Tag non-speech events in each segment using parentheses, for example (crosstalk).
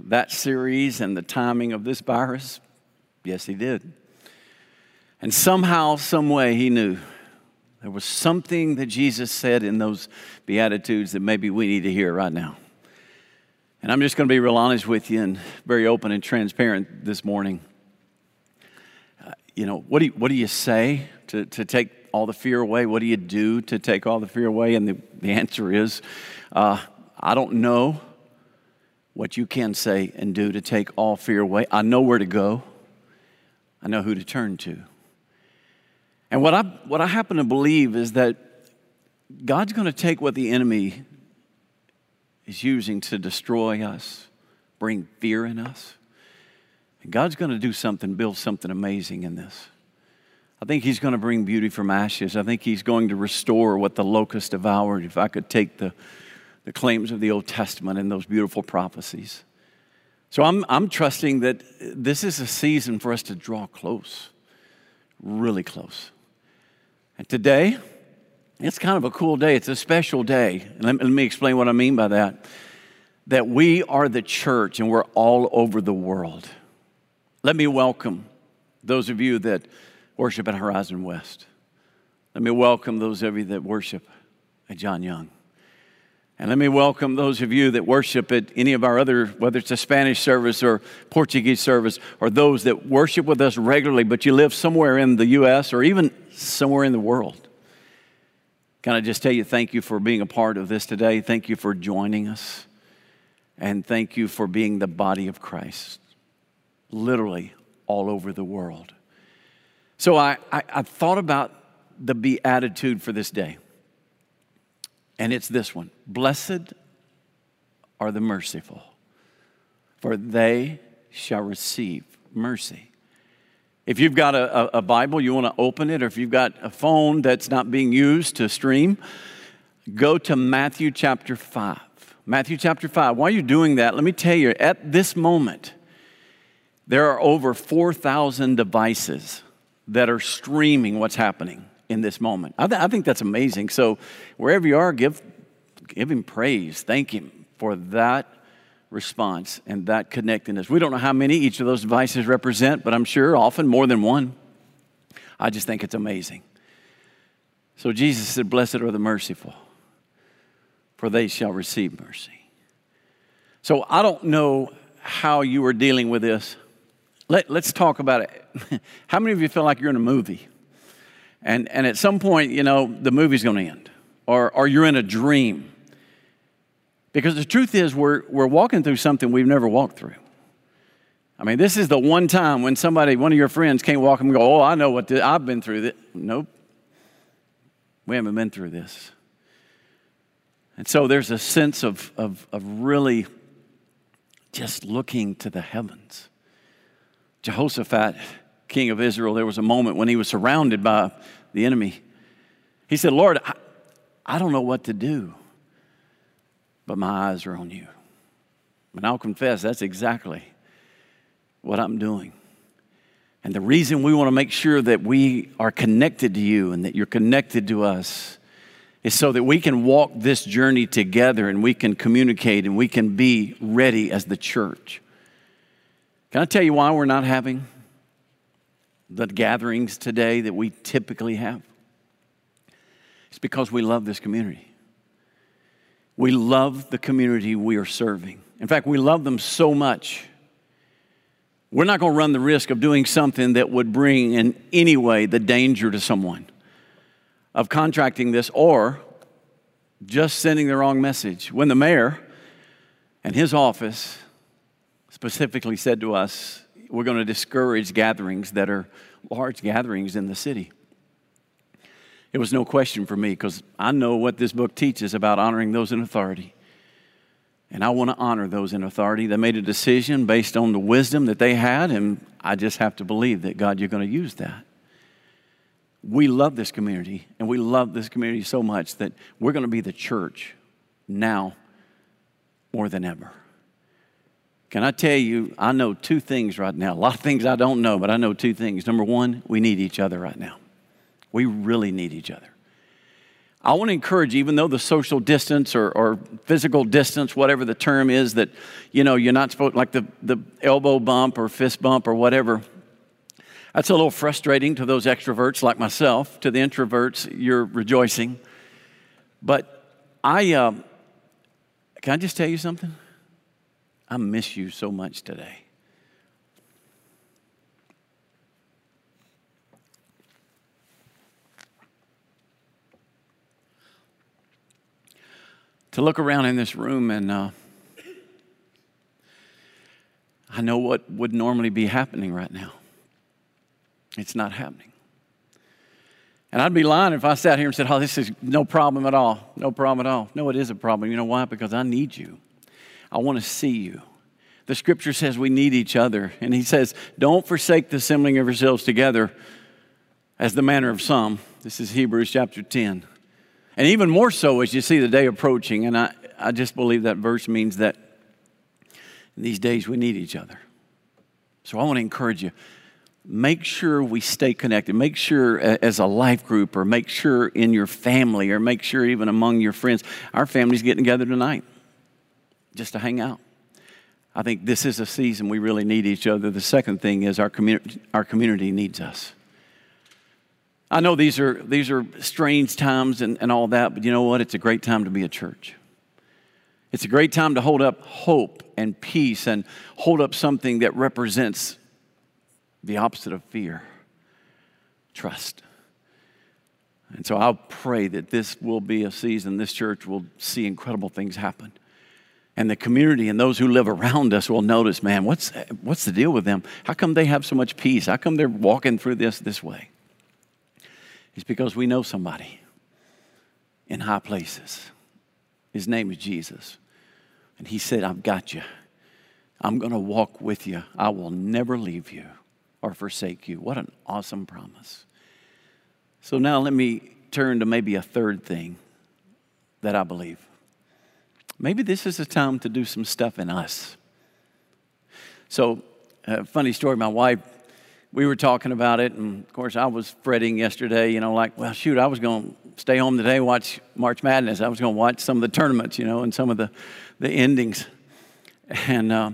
that series and the timing of this virus? Yes, He did. And somehow, some way, He knew there was something that Jesus said in those Beatitudes that maybe we need to hear right now. And I'm just going to be real honest with you and very open and transparent this morning. Uh, you know, what do you, what do you say to, to take all the fear away? What do you do to take all the fear away? And the, the answer is, uh, I don't know what you can say and do to take all fear away. I know where to go, I know who to turn to. And what I, what I happen to believe is that God's going to take what the enemy is using to destroy us, bring fear in us. And God's going to do something, build something amazing in this. I think He's going to bring beauty from ashes. I think He's going to restore what the locust devoured. If I could take the the claims of the Old Testament and those beautiful prophecies. So I'm, I'm trusting that this is a season for us to draw close, really close. And today, it's kind of a cool day. It's a special day. Let, let me explain what I mean by that. That we are the church and we're all over the world. Let me welcome those of you that worship at Horizon West. Let me welcome those of you that worship at John Young. And let me welcome those of you that worship at any of our other, whether it's a Spanish service or Portuguese service, or those that worship with us regularly, but you live somewhere in the U.S. or even somewhere in the world. Can I just tell you thank you for being a part of this today? Thank you for joining us. And thank you for being the body of Christ, literally all over the world. So I, I, I thought about the beatitude for this day. And it's this one Blessed are the merciful, for they shall receive mercy. If you've got a, a, Bible, you want to open it, or if you've got a phone that's not being used to stream, go to Matthew chapter 5. Matthew chapter 5. While you're doing that, let me tell you, at this moment, there are over 4,000 devices that are streaming what's happening in this moment. I, th- I think that's amazing. So, wherever you are, give, give Him praise. Thank Him for that response and that connectedness. We don't know how many each of those devices represent, but I'm sure often more than one. I just think it's amazing. So, Jesus said, Blessed are the merciful, for they shall receive mercy. So, I don't know how you are dealing with this. Let, let's talk about it. (laughs) how many of you feel like you're in a movie? And, and at some point, you know, the movie's going to end, or, or you're in a dream. Because the truth is, we're, we're walking through something we've never walked through. I mean, this is the one time when somebody, one of your friends, can't walk and go, Oh, I know what this, I've been through. This. Nope. We haven't been through this. And so there's a sense of, of, of really just looking to the heavens. Jehoshaphat, king of Israel, there was a moment when he was surrounded by the enemy. He said, Lord, I, I don't know what to do, but my eyes are on you. And I'll confess, that's exactly what I'm doing. And the reason we want to make sure that we are connected to you and that you're connected to us is so that we can walk this journey together and we can communicate and we can be ready as the church. Can I tell you why we're not having the gatherings today that we typically have? It's because we love this community. We love the community we are serving. In fact, we love them so much. We're not going to run the risk of doing something that would bring in any way the danger to someone of contracting this or just sending the wrong message. When the mayor and his office specifically said to us, we're going to discourage gatherings that are large gatherings in the city. It was no question for me because I know what this book teaches about honoring those in authority. And I want to honor those in authority. They made a decision based on the wisdom that they had, and I just have to believe that, God, you're going to use that. We love this community, and we love this community so much that we're going to be the church now more than ever. Can I tell you, I know two things right now. A lot of things I don't know, but I know two things. Number one, we need each other right now. We really need each other. I want to encourage, even though the social distance or, or, physical distance, whatever the term is, that you know you're not supposed like the, the elbow bump or fist bump or whatever. That's a little frustrating to those extroverts like myself. To the introverts, you're rejoicing. But I uh, can I just tell you something? I miss you so much today. to look around in this room and uh, I know what would normally be happening right now. It's not happening. And I'd be lying if I sat here and said, Oh, this is no problem at all. No problem at all. No, it is a problem. You know why? Because I need you. I want to see you. The scripture says we need each other. And he says, Don't forsake the assembling of yourselves together as the manner of some. This is Hebrews chapter 10. And even more so as you see the day approaching. And I, I just believe that verse means that in these days we need each other. So I want to encourage you make sure we stay connected. Make sure as a life group, or make sure in your family, or make sure even among your friends. Our family's getting together tonight just to hang out. I think this is a season we really need each other. The second thing is our community, our community needs us. I know these are, these are strange times and, and all that, but you know what? It's a great time to be a church. It's a great time to hold up hope and peace and hold up something that represents the opposite of fear trust. And so I'll pray that this will be a season, this church will see incredible things happen. And the community and those who live around us will notice, man, what's, what's the deal with them? How come they have so much peace? How come they're walking through this this way? It's because we know somebody in high places. His name is Jesus. And he said, I've got you. I'm going to walk with you. I will never leave you or forsake you. What an awesome promise. So now let me turn to maybe a third thing that I believe. Maybe this is a time to do some stuff in us. So, a funny story my wife we were talking about it, and of course, I was fretting yesterday, you know, like, well, shoot, I was going to stay home today, watch March Madness. I was going to watch some of the tournaments, you know, and some of the, the endings. And uh,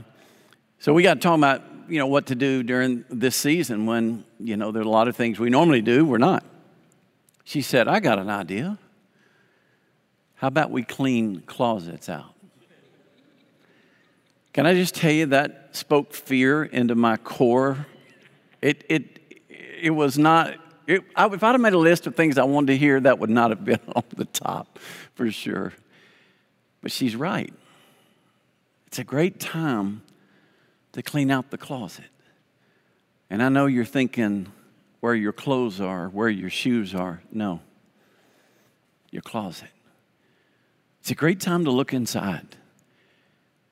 so we got talking about, you know, what to do during this season when, you know, there are a lot of things we normally do, we're not. She said, I got an idea. How about we clean closets out? Can I just tell you that spoke fear into my core it, it, it was not, it, I, if I'd have made a list of things I wanted to hear, that would not have been (laughs) on the top for sure. But she's right. It's a great time to clean out the closet. And I know you're thinking where your clothes are, where your shoes are. No, your closet. It's a great time to look inside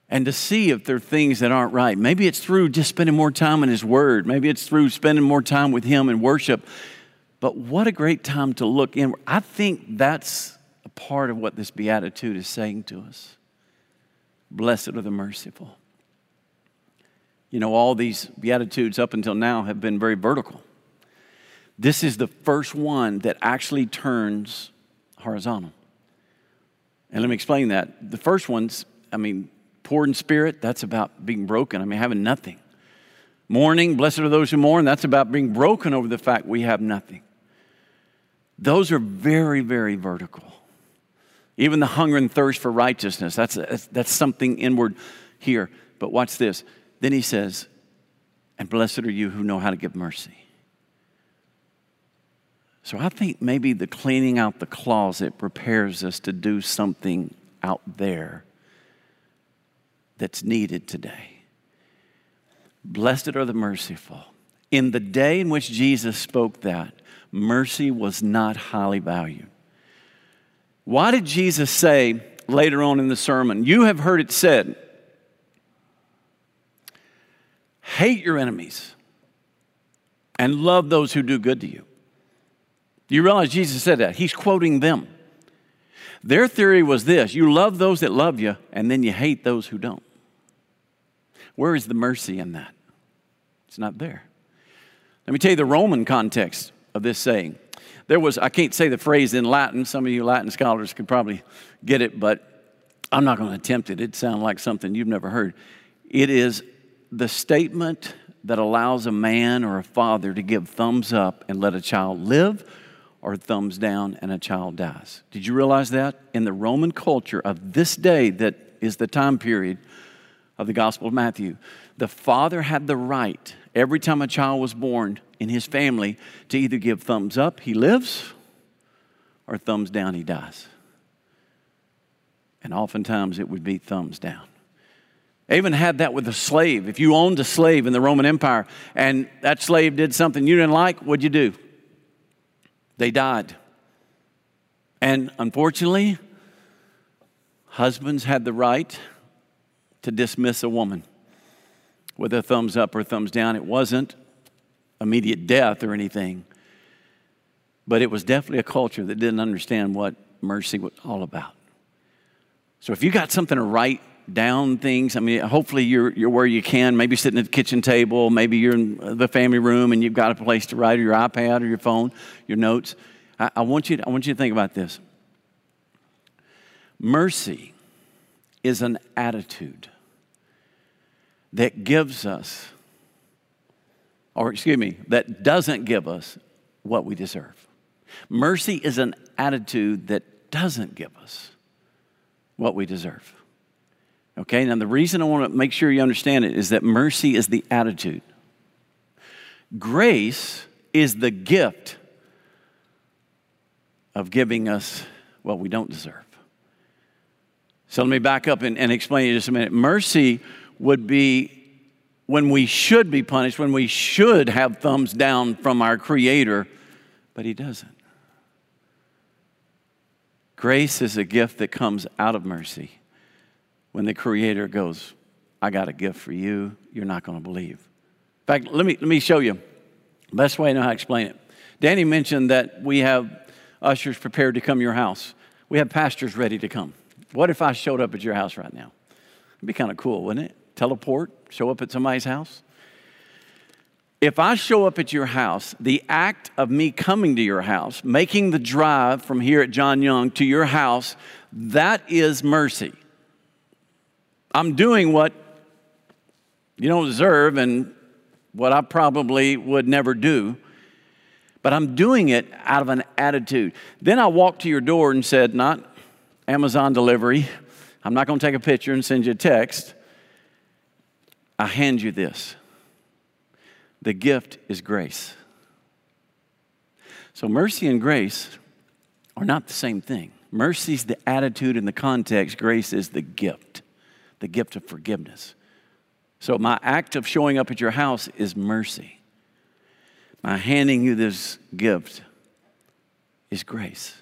and to see if there are things that aren't right. Maybe it's through just spending more time in His Word. Maybe it's through spending more time with Him in worship. But what a great time to look in. I think that's a part of what this beatitude is saying to us. Blessed are the merciful. You know, all these beatitudes up until now have been very vertical. This is the first one that actually turns horizontal. And let me explain that. The first one's, I mean, poor in spirit, that's about being broken. I mean, having nothing. Mourning, blessed are those who mourn, that's about being broken over the fact we have nothing. Those are very, very vertical. Even the hunger and thirst for righteousness, that's, that's, something inward here. But watch this. Then he says, and blessed are you who know how to give mercy. So I think maybe the cleaning out the closet prepares us to do something out there that's needed today. Blessed are the merciful. In the day in which Jesus spoke that, mercy was not highly valued. Why did Jesus say, later on in the sermon. You have heard it said, hate your enemies and love those who do good to you. Do you realize Jesus said that? He's quoting them. Their theory was this you love those that love you, and then you hate those who don't. Where is the mercy in that? It's not there. Let me tell you the Roman context of this saying. There was, I can't say the phrase in Latin. Some of you Latin scholars could probably get it, but I'm not going to attempt it. It sounds like something you've never heard. It is the statement that allows a man or a father to give thumbs up and let a child live or thumbs down and a child dies. Did you realize that? In the Roman culture of this day, that is the time period of the Gospel of Matthew, the father had the right, every time a child was born in his family, to either give thumbs up, he lives, or thumbs down, he dies. And oftentimes it would be thumbs down. Even had that with a slave. If you owned a slave in the Roman Empire and that slave did something you didn't like, what'd you do? They died. And unfortunately, husbands had the right to dismiss a woman with a thumbs up or thumbs down. It wasn't immediate death or anything, but it was definitely a culture that didn't understand what mercy was all about. So if you got something to write down things. I mean, hopefully you're, you're where you can, maybe sitting at the kitchen table, maybe you're in the family room and you've got a place to write or your iPad or your phone, your notes. I, I want, you to, I want you to think about this. Mercy is an attitude that gives us, or excuse me, that doesn't give us what we deserve. Mercy is an attitude that doesn't give us what we deserve. Okay, now the reason I want to make sure you understand it is that mercy is the attitude, grace is the gift of giving us what we don't deserve. So let me back up and, and explain it just a minute. Mercy would be when we should be punished, when we should have thumbs down from our Creator, but He doesn't. Grace is a gift that comes out of mercy when the Creator goes, I got a gift for you, you're not going to believe. In fact, let me, let me show you. Best way I know how to explain it. Danny mentioned that we have ushers prepared to come to your house. We have pastors ready to come. What if I showed up at your house right now? It'd be kind of cool, wouldn't it? Teleport, show up at somebody's house. If I show up at your house, the act of me coming to your house, making the drive from here at John Young to your house, that is mercy. I'm doing what you don't deserve and what I probably would never do, but I'm doing it out of an attitude. Then I walked to your door and said, Not Amazon delivery. I'm not going to take a picture and send you a text. I hand you this. The gift is grace. So, mercy and grace are not the same thing. Mercy is the attitude and the context, grace is the gift the gift of forgiveness. So, my act of showing up at your house is mercy. My handing you this gift is grace.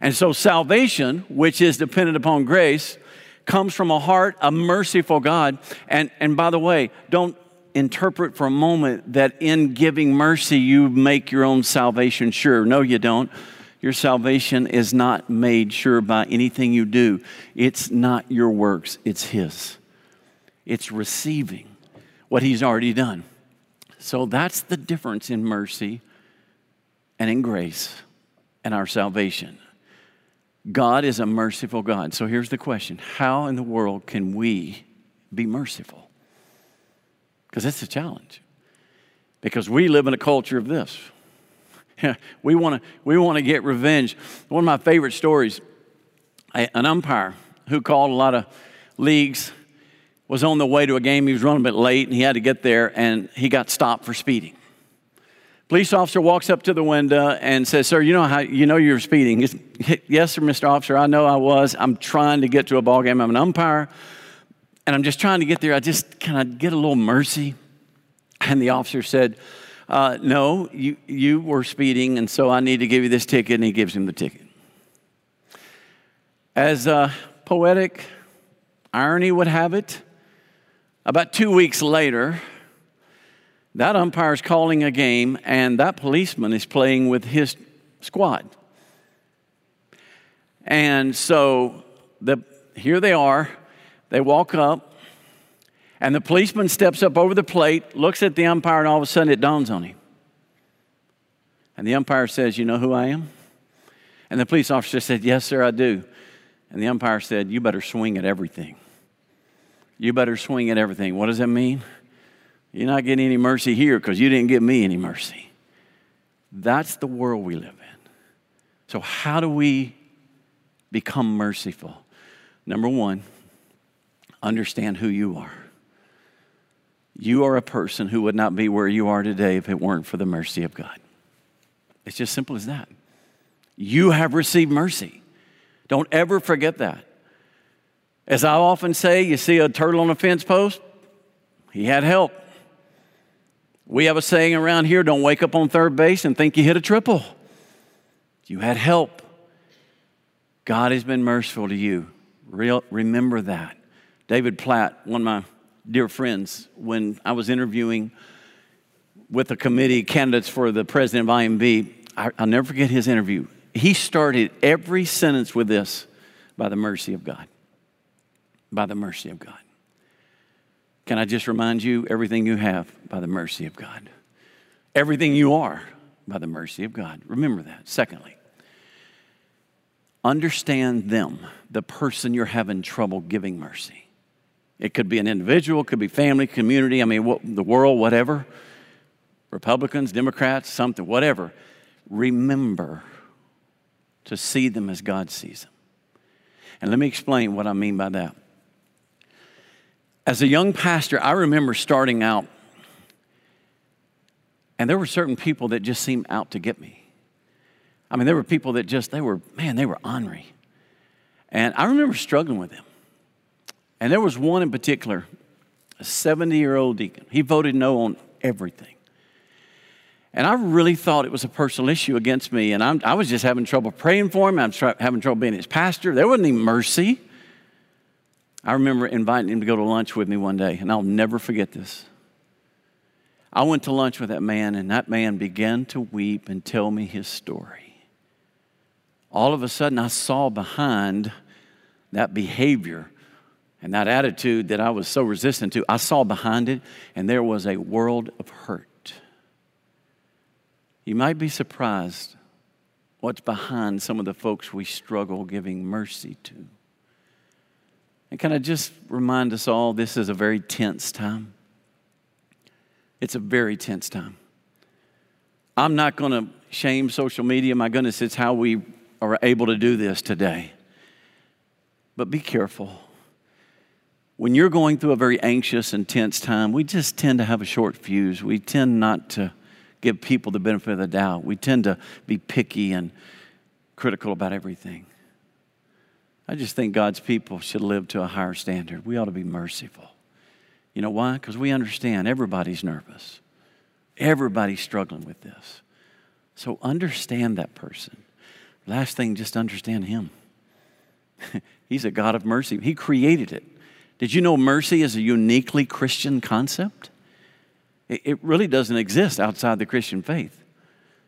And so, salvation, which is dependent upon grace, comes from a heart, a merciful God. And, and by the way, don't interpret for a moment that in giving mercy you make your own salvation sure. No, you don't. Your salvation is not made sure by anything you do. It's not your works, it's His. It's receiving what He's already done. So that's the difference in mercy and in grace and our salvation. God is a merciful God. So here's the question How in the world can we be merciful? Because it's a challenge. Because we live in a culture of this. (laughs) we want to we want to get revenge. One of my favorite stories, an umpire who called a lot of leagues was on the way to a game. He was running a bit late and he had to get there and he got stopped for speeding. Police officer walks up to the window and says, "Sir, you know how you know you're speeding?" yes, sir, Mr. Officer. I know I was. I'm trying to get to a ball game. I'm an umpire, and I'm just trying to get there. I just kind of get a little mercy. And the officer said, uh, no, you, you were speeding, and so I need to give you this ticket. And he gives him the ticket. As a poetic irony would have it, about two weeks later, that umpire's calling a game and that policeman is playing with his squad. And so the, here they are. They walk up, and the policeman steps up over the plate, looks at the umpire, and all of a sudden it dawns on him. And the umpire says, You know who I am? And the police officer said, Yes, sir, I do. And the umpire said, You better swing at everything. You better swing at everything. What does that mean? You're not getting any mercy here because you didn't give me any mercy. That's the world we live in. So, how do we become merciful? Number one, understand who you are. You are a person who would not be where you are today if it weren't for the mercy of God. It's just simple as that. You have received mercy. Don't ever forget that. As I often say, you see a turtle on a fence post, he had help. We have a saying around here don't wake up on third base and think you hit a triple. You had help. God has been merciful to you. Real, remember that. David Platt, one of my dear friends, when I was interviewing with a committee candidates for the president of IMB, I, will never forget his interview. He started every sentence with this by the mercy of God. By the mercy of God. Can I just remind you everything you have by the mercy of God? Everything you are by the mercy of God. Remember that. Secondly, understand them, the person you're having trouble giving mercy. It could be an individual, it could be family, community, I mean, what, the world, whatever. Republicans, Democrats, something, whatever. Remember to see them as God sees them. And let me explain what I mean by that. As a young pastor, I remember starting out, and there were certain people that just seemed out to get me. I mean, there were people that just, they were, man, they were ornery. And I remember struggling with them. And there was one in particular, a 70 year old deacon. He voted no on everything. And I really thought it was a personal issue against me. And I'm, i was just having trouble praying for him. I was having trouble being his pastor. There wasn't any mercy. I remember inviting him to go to lunch with me one day, and I'll never forget this. I went to lunch with that man, and that man began to weep and tell me his story. All of a sudden, I saw behind that behavior and that attitude that I was so resistant to, I saw behind it, and there was a world of hurt. You might be surprised what's behind some of the folks we struggle giving mercy to. And can I just remind us all this is a very tense time? It's a very tense time. I'm not going to shame social media. My goodness, it's how we are able to do this today. But be careful. When you're going through a very anxious and tense time, we just tend to have a short fuse. We tend not to give people the benefit of the doubt. We tend to be picky and critical about everything. I just think God's people should live to a higher standard. We ought to be merciful. You know why? Because we understand everybody's nervous, everybody's struggling with this. So understand that person. Last thing, just understand Him. (laughs) He's a God of mercy, He created it. Did you know mercy is a uniquely Christian concept? It really doesn't exist outside the Christian faith.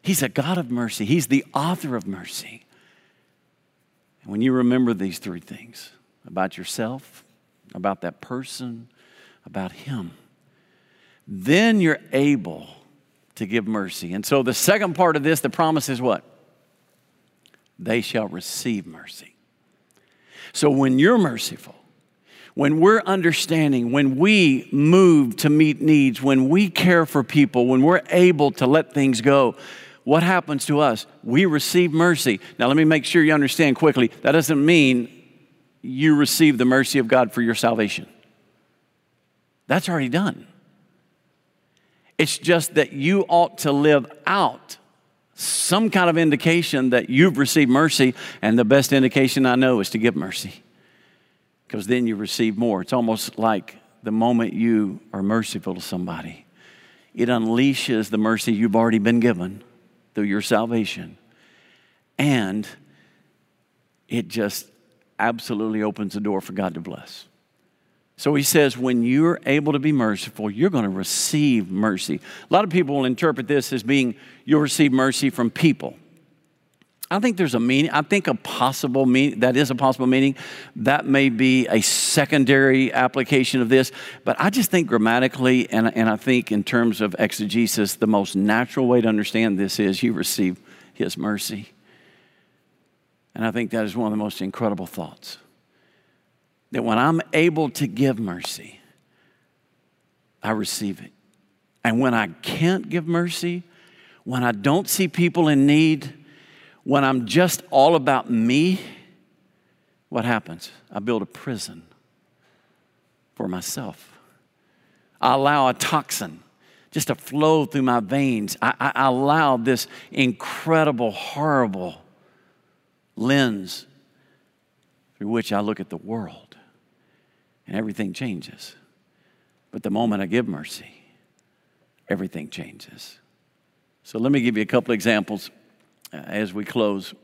He's a God of mercy, He's the author of mercy. And when you remember these three things about yourself, about that person, about Him, then you're able to give mercy. And so the second part of this, the promise is what? They shall receive mercy. So when you're merciful, when we're understanding, when we move to meet needs, when we care for people, when we're able to let things go, what happens to us? We receive mercy. Now, let me make sure you understand quickly that doesn't mean you receive the mercy of God for your salvation. That's already done. It's just that you ought to live out some kind of indication that you've received mercy, and the best indication I know is to give mercy because then you receive more. It's almost like the moment you are merciful to somebody, it unleashes the mercy you've already been given through your salvation. And it just absolutely opens the door for God to bless. So he says, when you're able to be merciful, you're going to receive mercy. A lot of people will interpret this as being you'll receive mercy from people. I think there's a meaning. I think a possible meaning, that is a possible meaning. That may be a secondary application of this. But I just think grammatically, and, and I think in terms of exegesis, the most natural way to understand this is you receive his mercy. And I think that is one of the most incredible thoughts. That when I'm able to give mercy, I receive it. And when I can't give mercy, when I don't see people in need, when I'm just all about me, what happens? I build a prison for myself. I allow a toxin just to flow through my veins. I, I, I allow this incredible, horrible lens through which I look at the world, and everything changes. But the moment I give mercy, everything changes. So let me give you a couple examples Uh, as we close.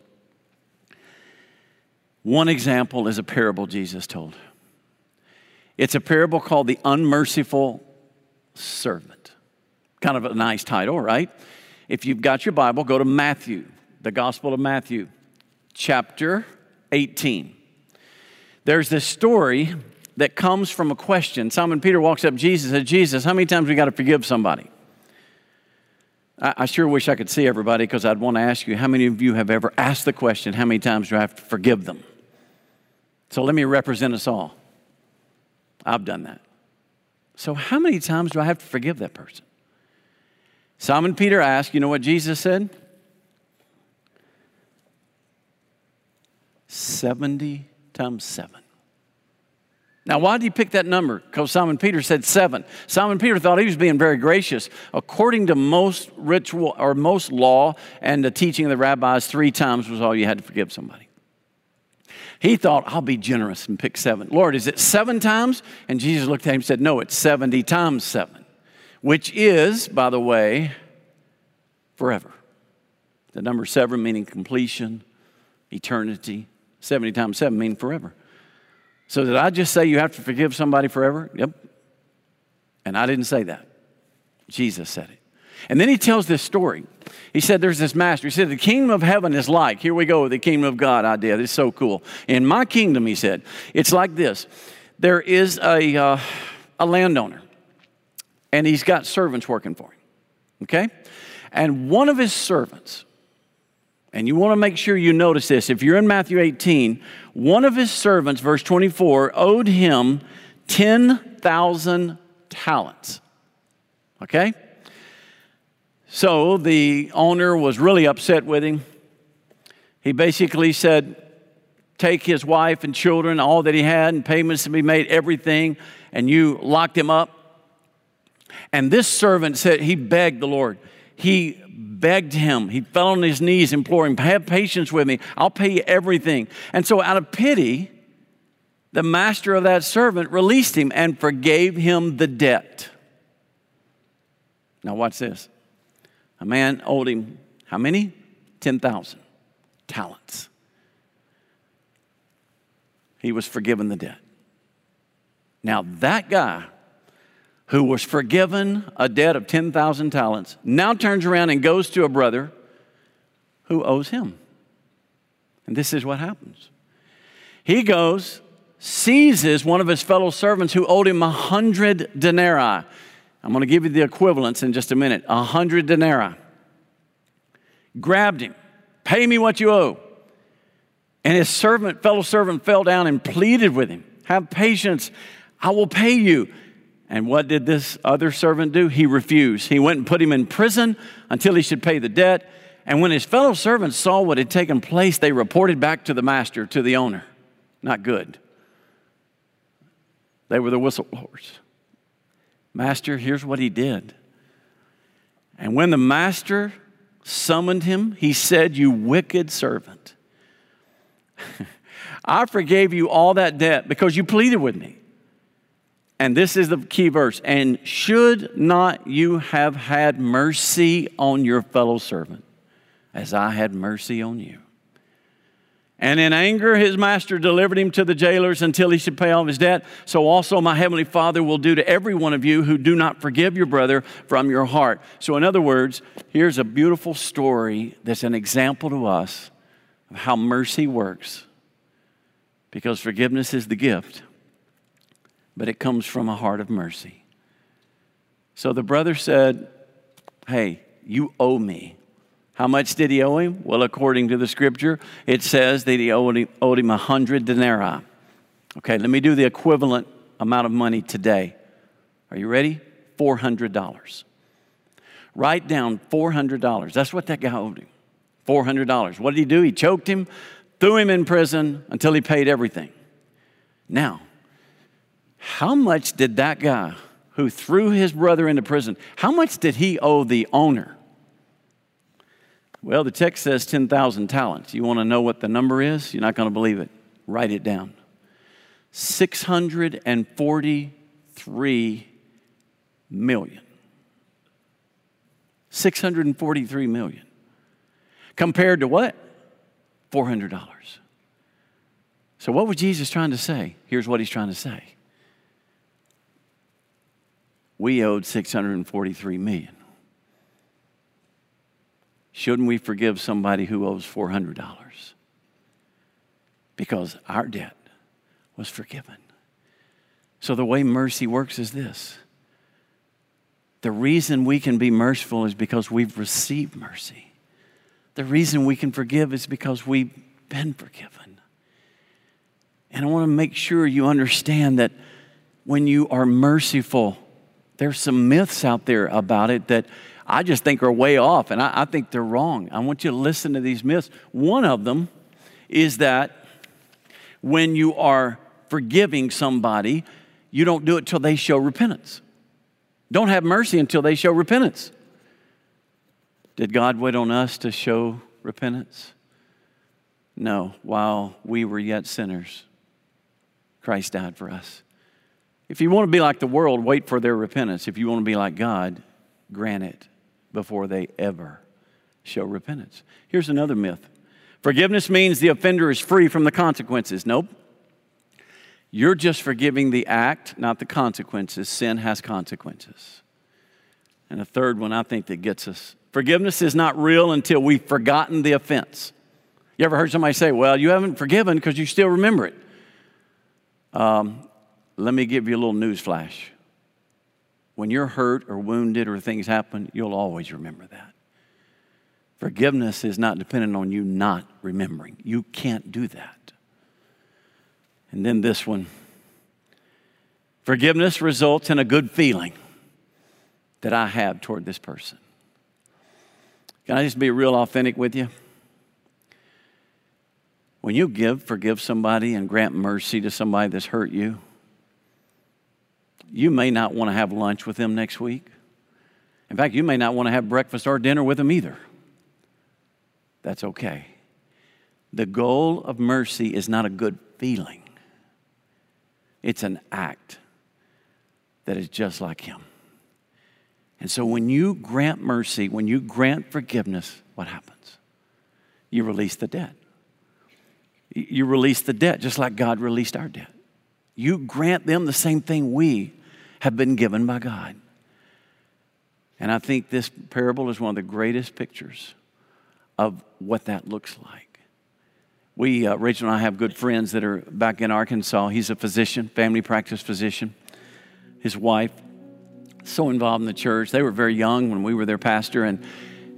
One example is a parable Jesus told. It's a parable called the unmerciful servant. Kind of a nice title, right? If you've got your Bible, go to Matthew, the Gospel of Matthew, chapter 18. There's this story that comes from a question. Simon Peter walks up to Jesus and said, Jesus, how many times we got to forgive somebody? I, sure wish I could see everybody because I'd want to ask you how many of you have ever asked the question, how many times do I have to forgive them? So let me represent us all. I've done that. So, how many times do I have to forgive that person? Simon Peter asked, you know what Jesus said? 70 times 7. Now, why did he pick that number? Because Simon Peter said seven. Simon Peter thought he was being very gracious. According to most ritual or most law and the teaching of the rabbis, three times was all you had to forgive somebody. He thought, I'll be generous and pick seven. Lord, is it seven times? And Jesus looked at him and said, No, it's 70 times seven, which is, by the way, forever. The number seven meaning completion, eternity. 70 times seven meaning forever. So, did I just say you have to forgive somebody forever? Yep. And I didn't say that. Jesus said it. And then he tells this story. He said, There's this master. He said, The kingdom of heaven is like, here we go with the kingdom of God idea. This is so cool. In my kingdom, he said, it's like this there is a, uh, a landowner, and he's got servants working for him. Okay? And one of his servants, and you want to make sure you notice this. If you're in Matthew 18, one of his servants, verse 24, owed him 10,000 talents. Okay? So the owner was really upset with him. He basically said, Take his wife and children, all that he had, and payments to be made, everything, and you locked him up. And this servant said, He begged the Lord. He begged him. He fell on his knees, imploring, Have patience with me. I'll pay you everything. And so, out of pity, the master of that servant released him and forgave him the debt. Now, watch this. A man owed him how many? 10,000 talents. He was forgiven the debt. Now, that guy who was forgiven a debt of 10,000 talents, now turns around and goes to a brother who owes him. And this is what happens. He goes, seizes one of his fellow servants who owed him a hundred denarii. I'm going to give you the equivalents in just a minute. A hundred denarii. Grabbed him. Pay me what you owe. And his servant, fellow servant, fell down and pleaded with him. Have patience. I will pay you. And what did this other servant do? He refused. He went and put him in prison until he should pay the debt. And when his fellow servants saw what had taken place, they reported back to the master, to the owner. Not good. They were the whistleblowers. Master, here's what he did. And when the master summoned him, he said, You wicked servant, (laughs) I forgave you all that debt because you pleaded with me. And this is the key verse. And should not you have had mercy on your fellow servant as I had mercy on you? And in anger, his master delivered him to the jailers until he should pay all his debt. So also my heavenly Father will do to every one of you who do not forgive your brother from your heart. So, in other words, here's a beautiful story that's an example to us of how mercy works. Because forgiveness is the gift, but it comes from a heart of mercy. So the brother said, Hey, you owe me. How much did he owe him? Well, according to the scripture, it says that he owed him, him 100 denarii. Okay, let me do the equivalent amount of money today. Are you ready? $400. Write down $400. That's what that guy owed him. $400. What did he do? He choked him, threw him in prison until he paid everything. Now, how much did that guy who threw his brother into prison, how much did he owe the owner? Well, the text says 10,000 talents. You want to know what the number is? You're not going to believe it. Write it down 643 million. 643 million. Compared to what? $400. So, what was Jesus trying to say? Here's what he's trying to say we owed 643 million. Shouldn't we forgive somebody who owes $400? Because our debt was forgiven. So, the way mercy works is this the reason we can be merciful is because we've received mercy. The reason we can forgive is because we've been forgiven. And I want to make sure you understand that when you are merciful, there's some myths out there about it that I just think are way off, and I, I think they're wrong. I want you to listen to these myths. One of them is that when you are forgiving somebody, you don't do it till they show repentance. Don't have mercy until they show repentance. Did God wait on us to show repentance? No. While we were yet sinners, Christ died for us. If you want to be like the world, wait for their repentance. If you want to be like God, grant it before they ever show repentance. Here's another myth forgiveness means the offender is free from the consequences. Nope. You're just forgiving the act, not the consequences. Sin has consequences. And a third one I think that gets us forgiveness is not real until we've forgotten the offense. You ever heard somebody say, Well, you haven't forgiven because you still remember it? Um, let me give you a little news flash. When you're hurt or wounded or things happen, you'll always remember that. Forgiveness is not dependent on you not remembering. You can't do that. And then this one forgiveness results in a good feeling that I have toward this person. Can I just be real authentic with you? When you give, forgive somebody and grant mercy to somebody that's hurt you, you may not want to have lunch with them next week. In fact, you may not want to have breakfast or dinner with them either. That's okay. The goal of mercy is not a good feeling, it's an act that is just like Him. And so when you grant mercy, when you grant forgiveness, what happens? You release the debt. You release the debt just like God released our debt. You grant them the same thing we have been given by God. And I think this parable is one of the greatest pictures of what that looks like. We, uh, Rachel and I, have good friends that are back in Arkansas. He's a physician, family practice physician. His wife, so involved in the church. They were very young when we were their pastor, and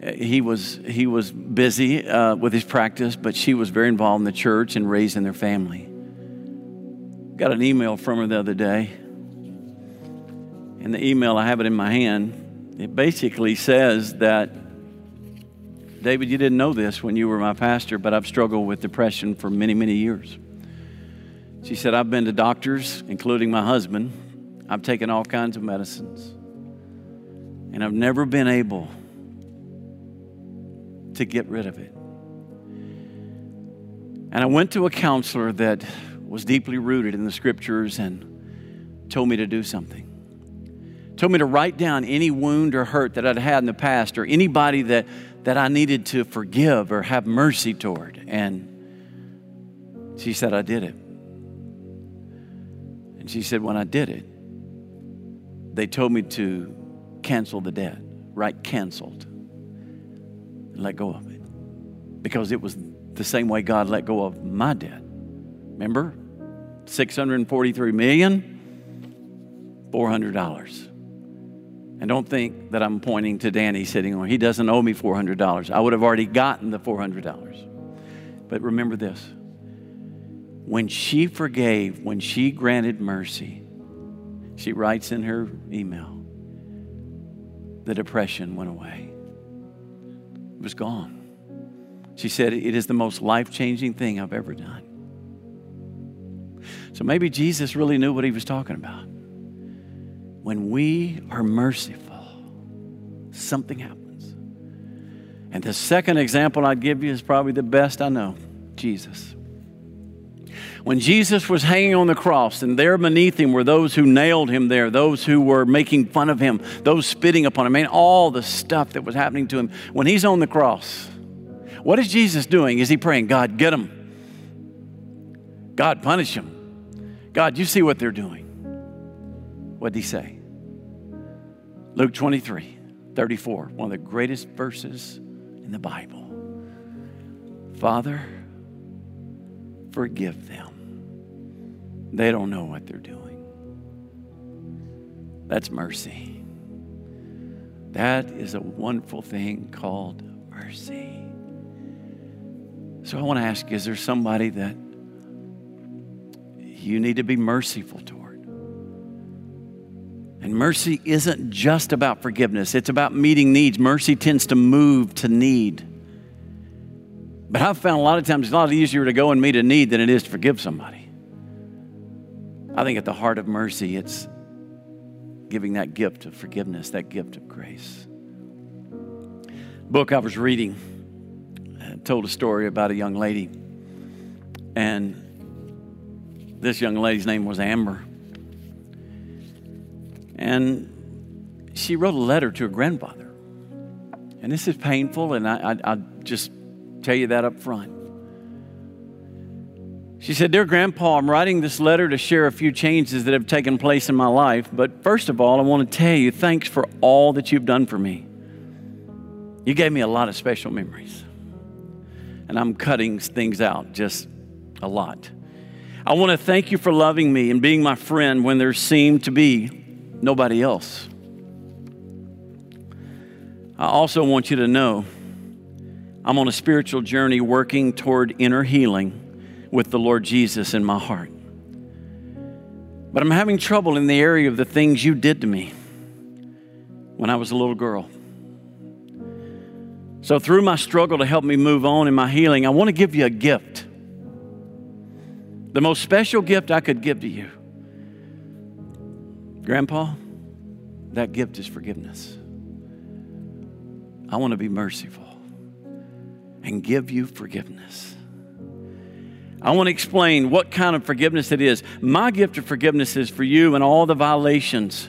uh, he was he was busy uh, with his practice, but she was very involved in the church and raising their family. Got an email from her the other day in the email, I have it in my hand. It basically says that, David, you didn't know this when you were my pastor, but I've struggled with depression for many, many years. She said, I've been to doctors, including my husband. I've taken all kinds of medicines. And I've never been able to get rid of it. And I went to a counselor that was deeply rooted in the scriptures and told me to do something told me to write down any wound or hurt that I'd had in the past or anybody that, that I needed to forgive or have mercy toward. And She said, I did it. And she said, When I did it, they told me to cancel the debt, right? Canceled. Let go of it. Because it was the same way God let go of my debt. Remember? 643 million, $400. And don't think that I'm pointing to Danny sitting on. He doesn't owe me $400. I would have already gotten the $400. But remember this when she forgave, when she granted mercy, she writes in her email, the depression went away. It was gone. She said, It is the most life changing thing I've ever done. So maybe Jesus really knew what he was talking about. When we are merciful, something happens. And the second example I'd give you is probably the best I know Jesus. When Jesus was hanging on the cross, and there beneath him were those who nailed him there, those who were making fun of him, those spitting upon him, and all the stuff that was happening to him. When he's on the cross, what is Jesus doing? Is he praying, God, get them? God, punish them? God, you see what they're doing. What did he say? Luke 23, 34, one of the greatest verses in the Bible. Father, forgive them. They don't know what they're doing. That's mercy. That is a wonderful thing called mercy. So I want to ask is there somebody that you need to be merciful toward? And mercy isn't just about forgiveness, it's about meeting needs. Mercy tends to move to need. But I've found a lot of times it's a lot easier to go and meet a need than it is to forgive somebody. I think at the heart of mercy, it's giving that gift of forgiveness, that gift of grace. Book I was reading uh, told a story about a young lady, and this young lady's name was Amber. And she wrote a letter to her grandfather. And this is painful, and I, I, I just tell you that up front. She said, Dear Grandpa, I'm writing this letter to share a few changes that have taken place in my life. But first of all, I want to tell you thanks for all that you've done for me. You gave me a lot of special memories. And I'm cutting things out just a lot. I want to thank you for loving me and being my friend when there seemed to be nobody else. I also want you to know I'm on a spiritual journey working toward inner healing with the Lord Jesus in my heart. But I'm having trouble in the area of the things you did to me when I was a little girl. So, through my struggle to help me move on in my healing, I want to give you a gift. The most special gift I could give to you. Grandpa, that gift is forgiveness. I want to be merciful and give you forgiveness. I want to explain what kind of forgiveness it is. My gift of forgiveness is for you and all the violations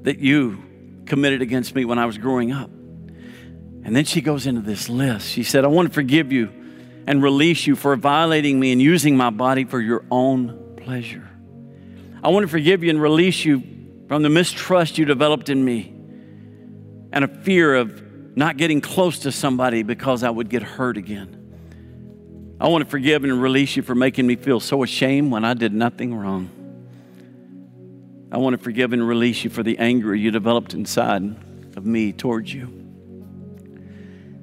that you committed against me when I was growing up. And then she goes into this list. She said, I want to forgive you and release you for violating me and using my body for your own pleasure. I want to forgive you and release you from the mistrust you developed in me and a fear of not getting close to somebody because I would get hurt again. I want to forgive and release you for making me feel so ashamed when I did nothing wrong. I want to forgive and release you for the anger you developed inside of me towards you.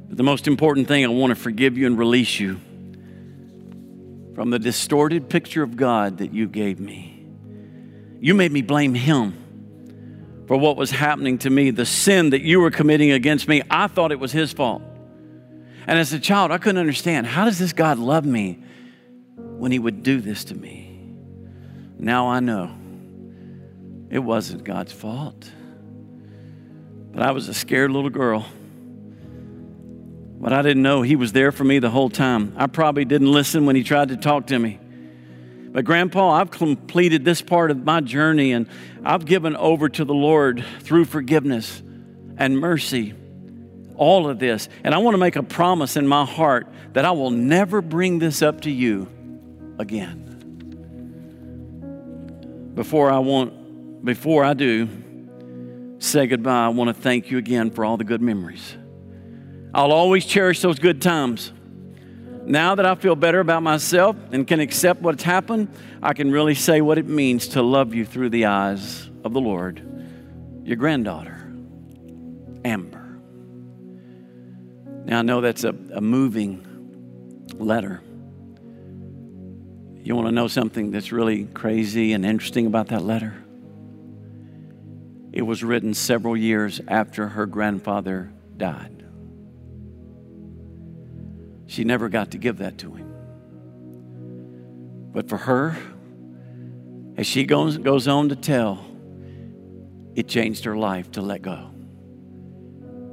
But the most important thing, I want to forgive you and release you from the distorted picture of God that you gave me. You made me blame Him for what was happening to me, the sin that you were committing against me. I thought it was his fault. And as a child, I couldn't understand how does this God love me when he would do this to me? Now I know it wasn't God's fault. But I was a scared little girl. But I didn't know he was there for me the whole time. I probably didn't listen when he tried to talk to me. But, Grandpa, I've completed this part of my journey and I've given over to the Lord through forgiveness and mercy all of this. And I want to make a promise in my heart that I will never bring this up to you again. Before I want before I do say goodbye, I want to thank you again for all the good memories. I'll always cherish those good times. Now that I feel better about myself and can accept what's happened, I can really say what it means to love you through the eyes of the Lord. Your granddaughter, Amber. Now, I know that's a, a moving letter. You want to know something that's really crazy and interesting about that letter? It was written several years after her grandfather died. She never got to give that to him. But for her, as she goes, goes on to tell, it changed her life to let go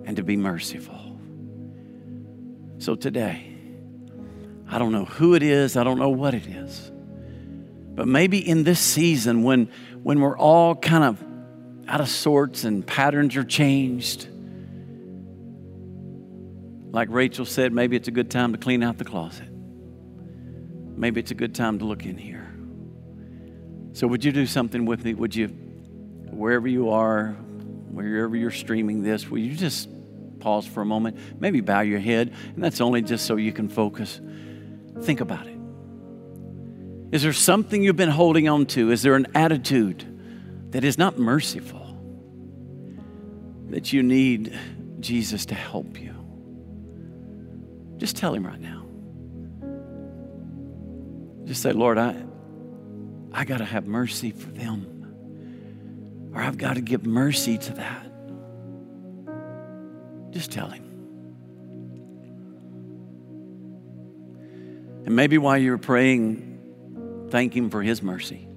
and to be merciful. So today, I don't know who it is, I don't know what it is. But maybe in this season when, when we're all kind of out of sorts and patterns are changed, like Rachel said, maybe it's a good time to clean out the closet. Maybe it's a good time to look in here. So, would you do something with me? Would you, wherever you are, wherever you're streaming this, will you just pause for a moment? Maybe bow your head, and that's only just so you can focus. Think about it. Is there something you've been holding on to? Is there an attitude that is not merciful? That you need Jesus to help you? Just tell him right now. Just say, Lord, I, I got to have mercy for them. Or I've got to give mercy to that. Just tell him. And maybe while you're praying, thank him for his mercy.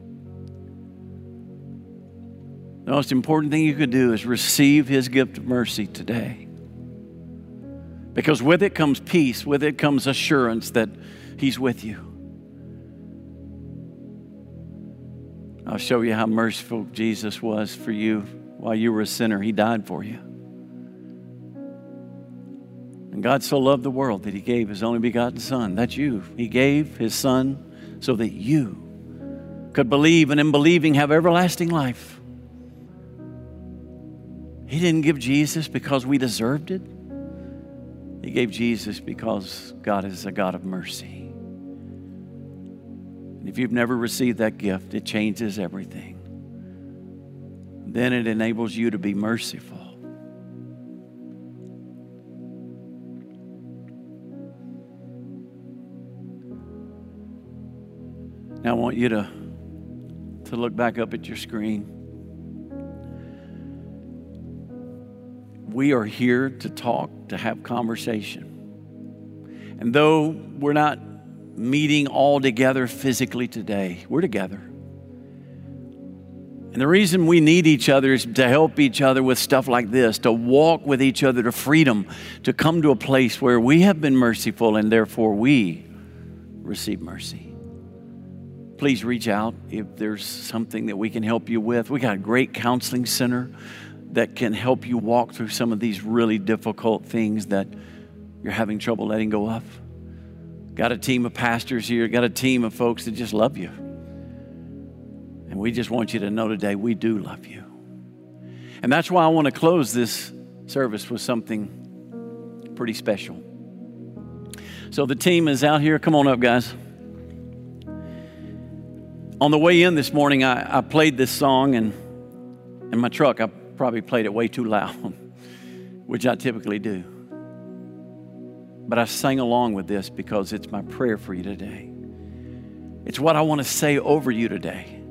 The most important thing you could do is receive his gift of mercy today. Because with it comes peace, with it comes assurance that He's with you. I'll show you how merciful Jesus was for you while you were a sinner. He died for you. And God so loved the world that He gave His only begotten Son. That's you. He gave His Son so that you could believe and in believing have everlasting life. He didn't give Jesus because we deserved it. He gave Jesus because God is a God of mercy. And if you've never received that gift, it changes everything. Then it enables you to be merciful. Now I want you to, to look back up at your screen. We are here to talk, to have conversation. And though we're not meeting all together physically today, we're together. And the reason we need each other is to help each other with stuff like this, to walk with each other to freedom, to come to a place where we have been merciful and therefore we receive mercy. Please reach out if there's something that we can help you with. We got a great counseling center that can help you walk through some of these really difficult things that you're having trouble letting go of. Got a team of pastors here, got a team of folks that just love you. And we just want you to know today we do love you. And that's why I want to close this service with something pretty special. So the team is out here. Come on up, guys. On the way in this morning, I, I played this song and in my truck. I probably played it way too loud, (laughs) which I typically do. But I sang along with this because it's my prayer for you today. It's what I want to say over you today.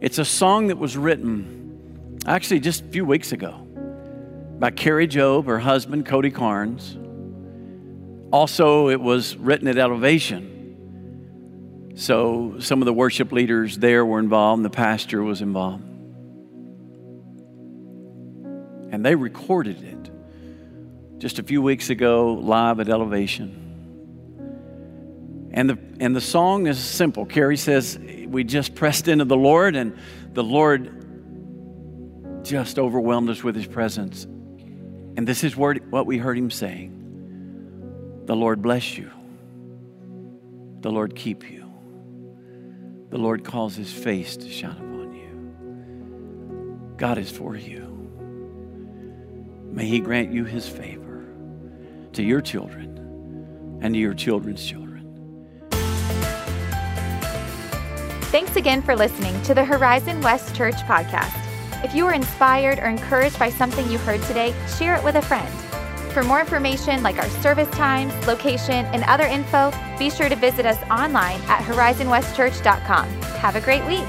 It's a song that was written actually just a few weeks ago by Kari Jobe, her husband, Cody Carnes. Also, it was written at Elevation. So some of the worship leaders there were involved, and the pastor was involved and they recorded it just a few weeks ago live at Elevation. And the, and the song is simple. Kari says, We just pressed into the Lord, and the Lord just overwhelmed us with his presence. And this is what we heard him saying The Lord bless you The Lord keep you. The Lord calls his face to shine upon you. God is for you. May he grant you his favor to your children and to your children's children. Thanks again for listening to the Horizon West Church podcast. If you were inspired or encouraged by something you heard today, share it with a friend. For more information like our service times, location, and other info, be sure to visit us online at horizonwestchurch.com. Have a great week.